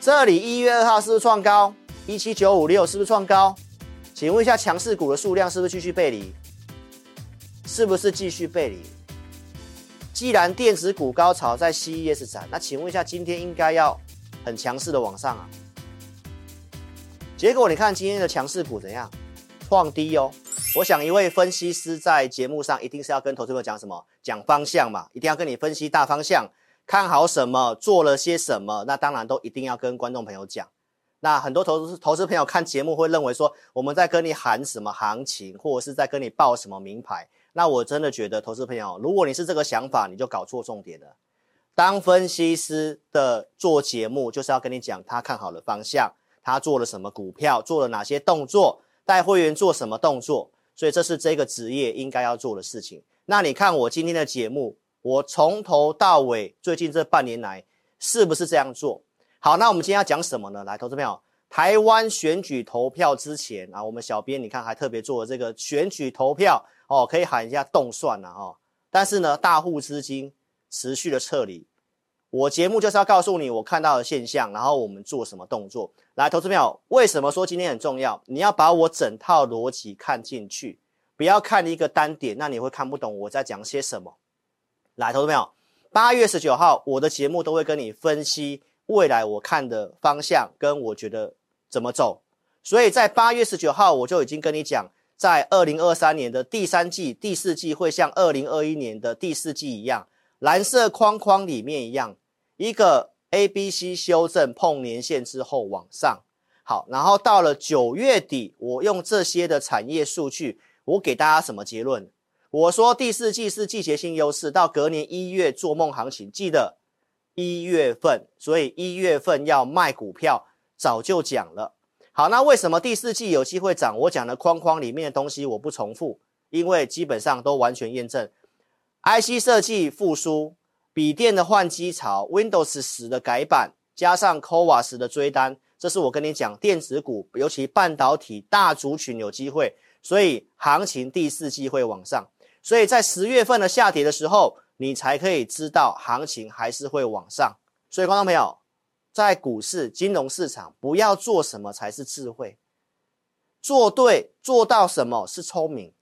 这里一月二号是不是创高？一七九五六是不是创高？请问一下，强势股的数量是不是继续背离？是不是继续背离？既然电子股高潮在 CES 展，那请问一下，今天应该要很强势的往上啊？结果你看今天的强势股怎样？创低哦。我想一位分析师在节目上一定是要跟投资者讲什么？讲方向嘛，一定要跟你分析大方向。看好什么，做了些什么，那当然都一定要跟观众朋友讲。那很多投资投资朋友看节目会认为说我们在跟你喊什么行情，或者是在跟你报什么名牌。那我真的觉得投资朋友，如果你是这个想法，你就搞错重点了。当分析师的做节目，就是要跟你讲他看好的方向，他做了什么股票，做了哪些动作，带会员做什么动作。所以这是这个职业应该要做的事情。那你看我今天的节目。我从头到尾，最近这半年来，是不是这样做？好，那我们今天要讲什么呢？来，投资朋友，台湾选举投票之前啊，我们小编你看还特别做了这个选举投票哦，可以喊一下动算了哦。但是呢，大户资金持续的撤离，我节目就是要告诉你我看到的现象，然后我们做什么动作。来，投资朋友，为什么说今天很重要？你要把我整套逻辑看进去，不要看一个单点，那你会看不懂我在讲些什么。来，投资朋友，八月十九号，我的节目都会跟你分析未来我看的方向，跟我觉得怎么走。所以在八月十九号，我就已经跟你讲，在二零二三年的第三季、第四季会像二零二一年的第四季一样，蓝色框框里面一样，一个 A、B、C 修正碰年线之后往上。好，然后到了九月底，我用这些的产业数据，我给大家什么结论？我说第四季是季节性优势，到隔年一月做梦行情，记得一月份，所以一月份要卖股票，早就讲了。好，那为什么第四季有机会涨？我讲的框框里面的东西我不重复，因为基本上都完全验证。IC 设计复苏，笔电的换机潮，Windows 十的改版，加上 CoWoS 的追单，这是我跟你讲电子股，尤其半导体大族群有机会，所以行情第四季会往上。所以在十月份的下跌的时候，你才可以知道行情还是会往上。所以，观众朋友，在股市、金融市场，不要做什么才是智慧，做对做到什么是聪明，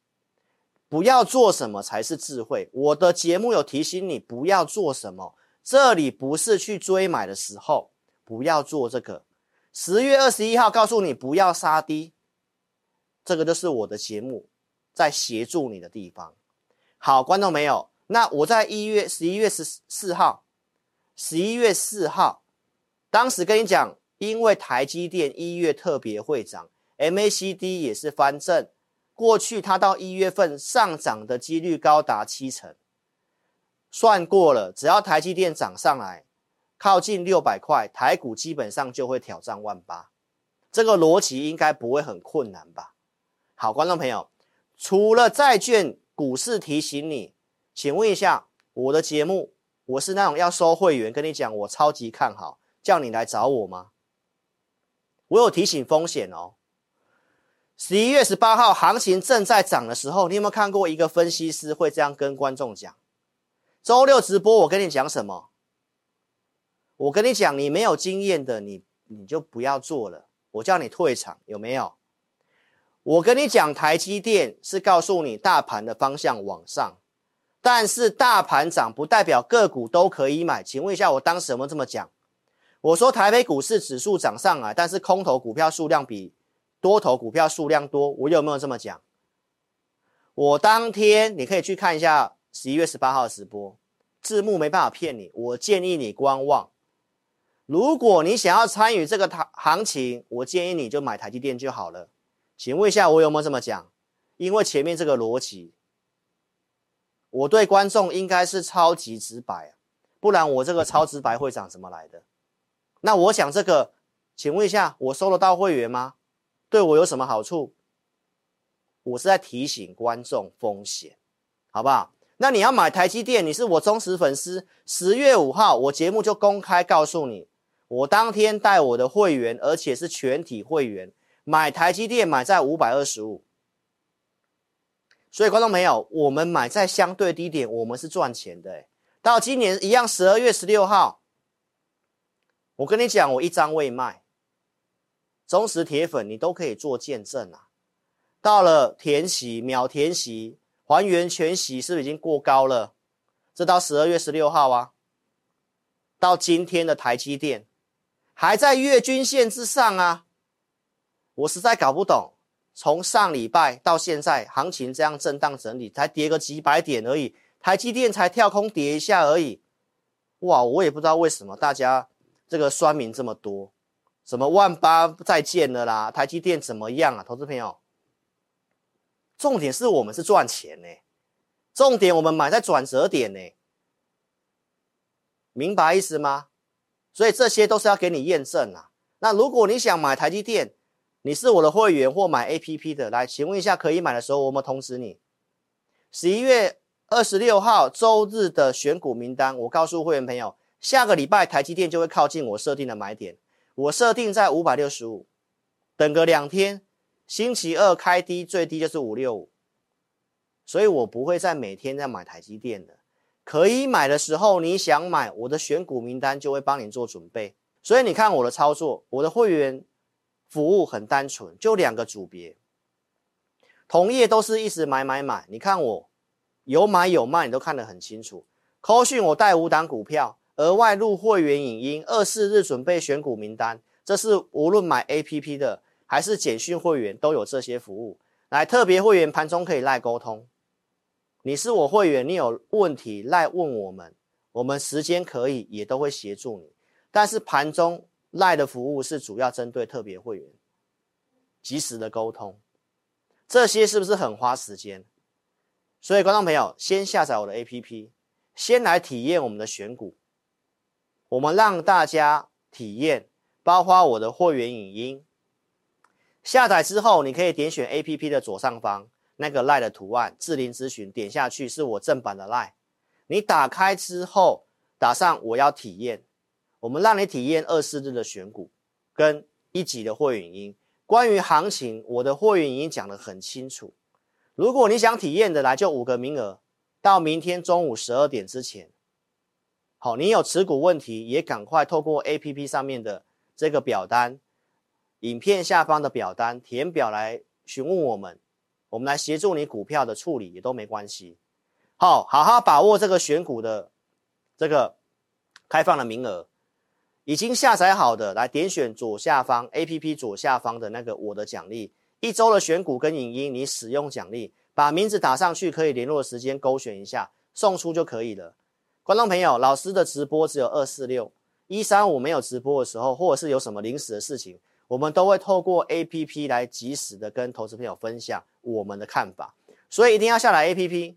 不要做什么才是智慧。我的节目有提醒你不要做什么，这里不是去追买的时候，不要做这个。十月二十一号告诉你不要杀低，这个就是我的节目在协助你的地方。好，观众没有？那我在一月十一月十四号，十一月四号，当时跟你讲，因为台积电一月特别会涨，MACD 也是翻正，过去它到一月份上涨的几率高达七成，算过了，只要台积电涨上来，靠近六百块，台股基本上就会挑战万八，这个逻辑应该不会很困难吧？好，观众朋友，除了债券。股市提醒你，请问一下，我的节目，我是那种要收会员跟你讲我超级看好，叫你来找我吗？我有提醒风险哦。十一月十八号行情正在涨的时候，你有没有看过一个分析师会这样跟观众讲？周六直播我跟你讲什么？我跟你讲，你没有经验的，你你就不要做了，我叫你退场，有没有？我跟你讲，台积电是告诉你大盘的方向往上，但是大盘涨不代表个股都可以买。请问一下，我当时有没有这么讲？我说台北股市指数涨上来，但是空头股票数量比多头股票数量多，我有没有这么讲？我当天你可以去看一下十一月十八号的直播，字幕没办法骗你。我建议你观望，如果你想要参与这个行行情，我建议你就买台积电就好了。请问一下，我有没有这么讲？因为前面这个逻辑，我对观众应该是超级直白，不然我这个超直白会长怎么来的？那我想这个，请问一下，我收得到会员吗？对我有什么好处？我是在提醒观众风险，好不好？那你要买台积电，你是我忠实粉丝，十月五号我节目就公开告诉你，我当天带我的会员，而且是全体会员。买台积电买在五百二十五，所以观众朋友，我们买在相对低点，我们是赚钱的。到今年一样，十二月十六号，我跟你讲，我一张未卖，忠实铁粉你都可以做见证啊。到了填息秒填息还原全息，是不是已经过高了？这到十二月十六号啊，到今天的台积电还在月均线之上啊。我实在搞不懂，从上礼拜到现在，行情这样震荡整理，才跌个几百点而已，台积电才跳空跌一下而已。哇，我也不知道为什么大家。这个酸民这么多，什么万八再见了啦？台积电怎么样啊？投资朋友，重点是我们是赚钱呢，重点我们买在转折点呢，明白意思吗？所以这些都是要给你验证啊。那如果你想买台积电，你是我的会员或买 APP 的，来，请问一下，可以买的时候，我们通知你。十一月二十六号周日的选股名单，我告诉会员朋友。下个礼拜台积电就会靠近我设定的买点，我设定在五百六十五，等个两天，星期二开低最低就是五六五，所以我不会再每天在买台积电的，可以买的时候你想买，我的选股名单就会帮你做准备。所以你看我的操作，我的会员服务很单纯，就两个组别，同业都是一直买买买，你看我有买有卖，你都看得很清楚。扣讯我带五档股票。额外入会员影音，二四日准备选股名单，这是无论买 APP 的还是简讯会员都有这些服务。来，特别会员盘中可以赖沟通，你是我会员，你有问题赖问我们，我们时间可以也都会协助你。但是盘中赖的服务是主要针对特别会员，及时的沟通，这些是不是很花时间？所以观众朋友，先下载我的 APP，先来体验我们的选股。我们让大家体验，包括我的会员影音。下载之后，你可以点选 APP 的左上方那个 lie 的图案，智霖咨询，点下去是我正版的 lie。你打开之后，打上我要体验，我们让你体验二四日的选股跟一级的会员影音。关于行情，我的会员影音讲得很清楚。如果你想体验的来，就五个名额，到明天中午十二点之前。好，你有持股问题，也赶快透过 APP 上面的这个表单，影片下方的表单填表来询问我们，我们来协助你股票的处理也都没关系。好，好好把握这个选股的这个开放的名额，已经下载好的来点选左下方 APP 左下方的那个我的奖励，一周的选股跟影音你使用奖励，把名字打上去，可以联络的时间勾选一下，送出就可以了。观众朋友，老师的直播只有二四六一三五没有直播的时候，或者是有什么临时的事情，我们都会透过 APP 来及时的跟投资朋友分享我们的看法。所以一定要下载 APP，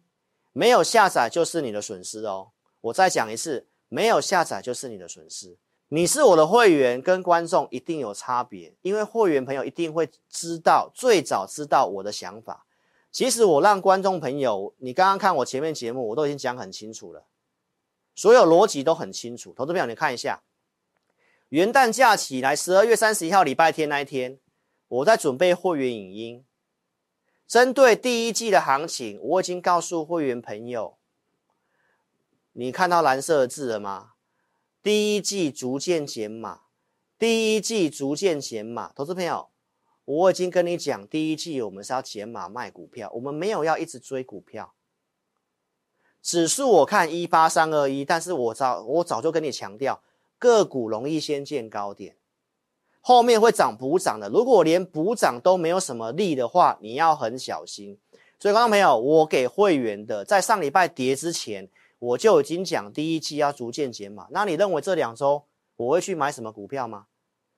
没有下载就是你的损失哦。我再讲一次，没有下载就是你的损失。你是我的会员，跟观众一定有差别，因为会员朋友一定会知道最早知道我的想法。其实我让观众朋友，你刚刚看我前面节目，我都已经讲很清楚了。所有逻辑都很清楚，投资朋友，你看一下，元旦假期来，十二月三十一号礼拜天那一天，我在准备会员影音，针对第一季的行情，我已经告诉会员朋友，你看到蓝色的字了吗？第一季逐渐减码，第一季逐渐减码，投资朋友，我已经跟你讲，第一季我们是要减码卖股票，我们没有要一直追股票。指数我看一八三二一，但是我早我早就跟你强调，个股容易先见高点，后面会涨补涨的。如果连补涨都没有什么力的话，你要很小心。所以，观众朋友，我给会员的，在上礼拜跌之前，我就已经讲第一季要逐渐减码。那你认为这两周我会去买什么股票吗？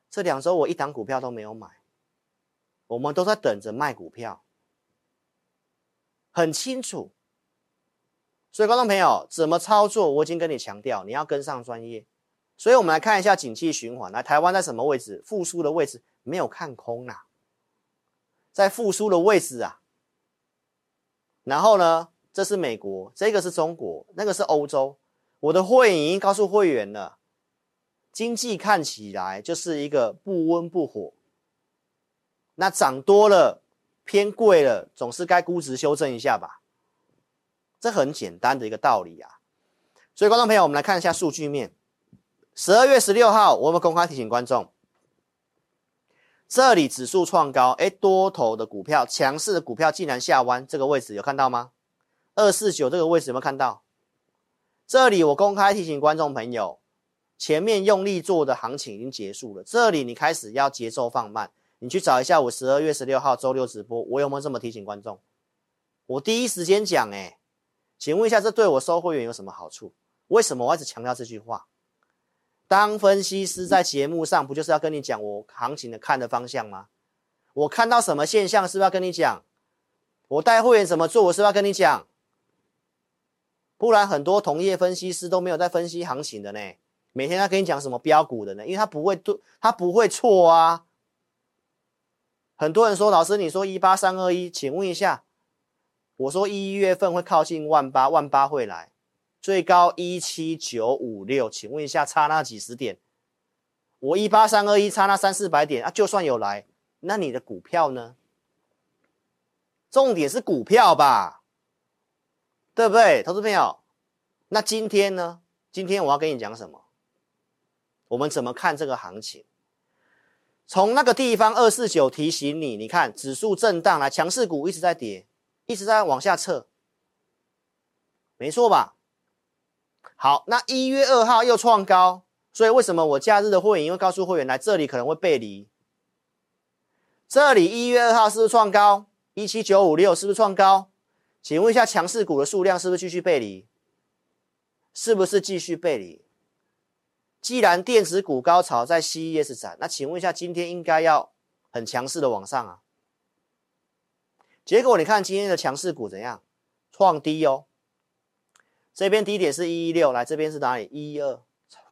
这两周我一档股票都没有买，我们都在等着卖股票，很清楚。所以，观众朋友怎么操作？我已经跟你强调，你要跟上专业。所以，我们来看一下景气循环。来，台湾在什么位置？复苏的位置，没有看空啊，在复苏的位置啊。然后呢，这是美国，这个是中国，那个是欧洲。我的会员已经告诉会员了，经济看起来就是一个不温不火。那涨多了，偏贵了，总是该估值修正一下吧。这很简单的一个道理啊，所以观众朋友，我们来看一下数据面。十二月十六号，我们公开提醒观众，这里指数创高，哎，多头的股票，强势的股票竟然下弯，这个位置有看到吗？二四九这个位置有没有看到？这里我公开提醒观众朋友，前面用力做的行情已经结束了，这里你开始要节奏放慢，你去找一下我十二月十六号周六直播，我有没有这么提醒观众？我第一时间讲，哎，请问一下，这对我收会员有什么好处？为什么我一直强调这句话？当分析师在节目上，不就是要跟你讲我行情的看的方向吗？我看到什么现象，是不是要跟你讲？我带会员怎么做，我是不是要跟你讲？不然很多同业分析师都没有在分析行情的呢。每天他跟你讲什么标股的呢？因为他不会对，他不会错啊。很多人说，老师你说一八三二一，请问一下，我说一月份会靠近万八，万八会来。最高一七九五六，请问一下，差那几十点？我一八三二一，差那三四百点啊！就算有来，那你的股票呢？重点是股票吧，对不对，投资朋友？那今天呢？今天我要跟你讲什么？我们怎么看这个行情？从那个地方二四九提醒你，你看指数震荡来，强势股一直在跌，一直在往下撤，没错吧？好，那一月二号又创高，所以为什么我假日的会员会告诉会员来这里可能会背离？这里一月二号是不是创高？一七九五六是不是创高？请问一下，强势股的数量是不是继续背离？是不是继续背离？既然电子股高潮在 CES 展，那请问一下，今天应该要很强势的往上啊？结果你看今天的强势股怎样？创低哦。这边低点是一一六，来这边是哪里？一一二，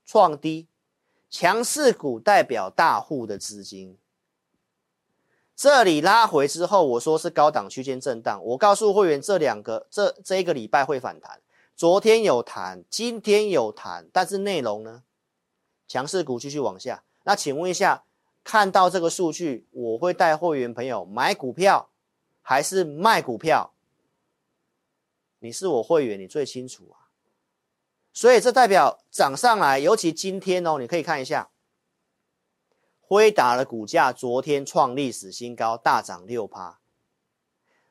创低，强势股代表大户的资金。这里拉回之后，我说是高档区间震荡。我告诉会员，这两个这这一个礼拜会反弹。昨天有弹，今天有弹，但是内容呢？强势股继续往下。那请问一下，看到这个数据，我会带会员朋友买股票，还是卖股票？你是我会员，你最清楚啊。所以这代表涨上来，尤其今天哦，你可以看一下，辉达的股价昨天创历史新高，大涨六趴。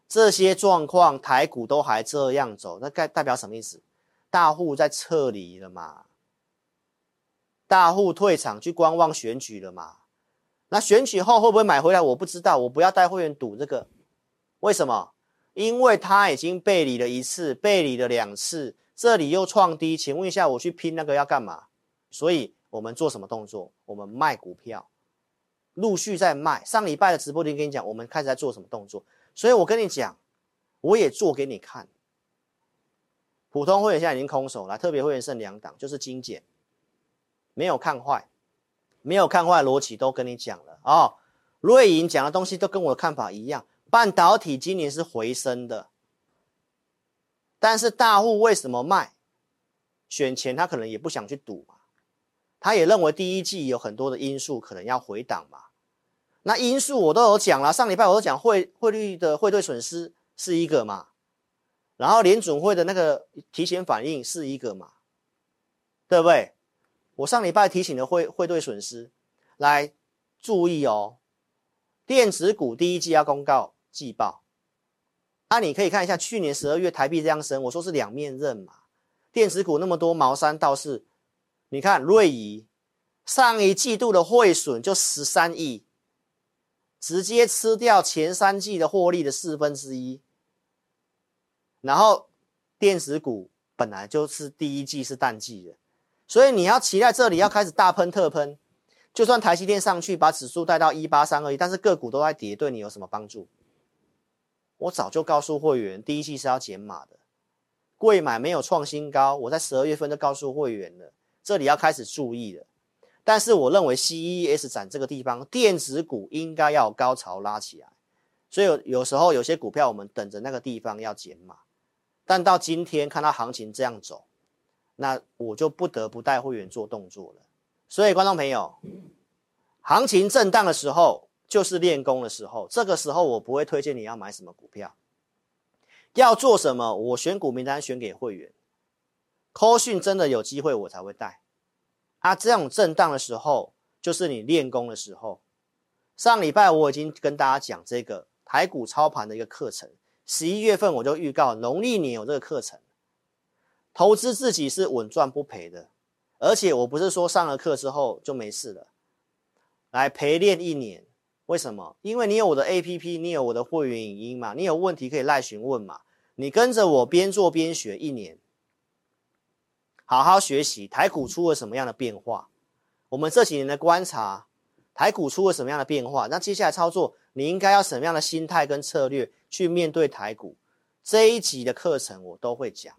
这些状况，台股都还这样走，那代代表什么意思？大户在撤离了嘛？大户退场去观望选举了嘛？那选举后会不会买回来？我不知道，我不要带会员赌这个，为什么？因为他已经背离了一次，背离了两次，这里又创低，请问一下，我去拼那个要干嘛？所以我们做什么动作？我们卖股票，陆续在卖。上礼拜的直播间跟你讲，我们开始在做什么动作？所以我跟你讲，我也做给你看。普通会员现在已经空手了，特别会员剩两档，就是精简，没有看坏，没有看坏，逻辑都跟你讲了哦。瑞银讲的东西都跟我的看法一样。半导体今年是回升的，但是大户为什么卖？选前他可能也不想去赌嘛，他也认为第一季有很多的因素可能要回档嘛。那因素我都有讲了，上礼拜我都讲汇汇率的汇兑损失是一个嘛，然后联准会的那个提前反应是一个嘛，对不对？我上礼拜提醒的汇汇兑损失，来注意哦，电子股第一季要公告。季报，那、啊、你可以看一下去年十二月台币这样升，我说是两面刃嘛。电子股那么多毛三到四，你看瑞仪上一季度的汇损就十三亿，直接吃掉前三季的获利的四分之一。然后电子股本来就是第一季是淡季的，所以你要期待这里要开始大喷特喷。就算台积电上去把指数带到一八三二一，但是个股都在跌，对你有什么帮助？我早就告诉会员，第一季是要减码的，贵买没有创新高。我在十二月份就告诉会员了，这里要开始注意了。但是我认为 CES 展这个地方，电子股应该要高潮拉起来，所以有有时候有些股票我们等着那个地方要减码。但到今天看到行情这样走，那我就不得不带会员做动作了。所以观众朋友，行情震荡的时候。就是练功的时候，这个时候我不会推荐你要买什么股票，要做什么，我选股名单选给会员，扣讯真的有机会我才会带，啊，这种震荡的时候，就是你练功的时候。上礼拜我已经跟大家讲这个台股操盘的一个课程，十一月份我就预告农历年有这个课程，投资自己是稳赚不赔的，而且我不是说上了课之后就没事了，来陪练一年，为什么？因为你有我的 APP，你有我的会员影音嘛，你有问题可以赖询问嘛，你跟着我边做边学一年，好好学习台股出了什么样的变化，我们这几年的观察。台股出了什么样的变化？那接下来操作，你应该要什么样的心态跟策略去面对台股？这一集的课程我都会讲，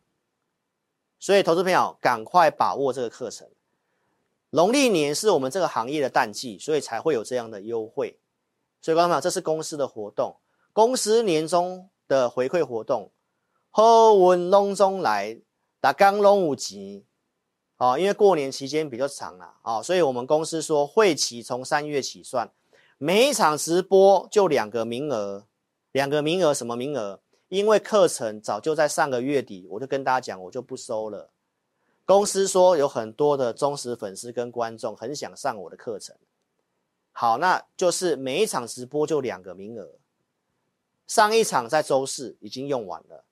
所以投资朋友赶快把握这个课程。农历年是我们这个行业的淡季，所以才会有这样的优惠。所以，观众朋友，这是公司的活动，公司年终的回馈活动，好运隆中来，打刚拢五级。哦，因为过年期间比较长了，哦，所以我们公司说会期从三月起算，每一场直播就两个名额，两个名额什么名额？因为课程早就在上个月底，我就跟大家讲，我就不收了。公司说有很多的忠实粉丝跟观众很想上我的课程，好，那就是每一场直播就两个名额，上一场在周四已经用完了，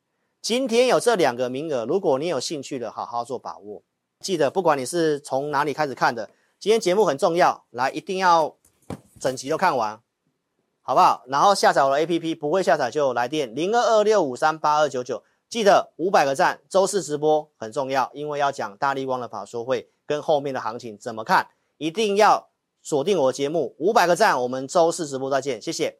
今天有这两个名额，如果你有兴趣的，好好做把握。记得，不管你是从哪里开始看的，今天节目很重要，来一定要整集都看完，好不好？然后下载我的 APP，不会下载就来电零二二六五三八二九九。记得五百个赞，周四直播很重要，因为要讲大力光的法说会跟后面的行情怎么看，一定要锁定我的节目。五百个赞，我们周四直播再见，谢谢，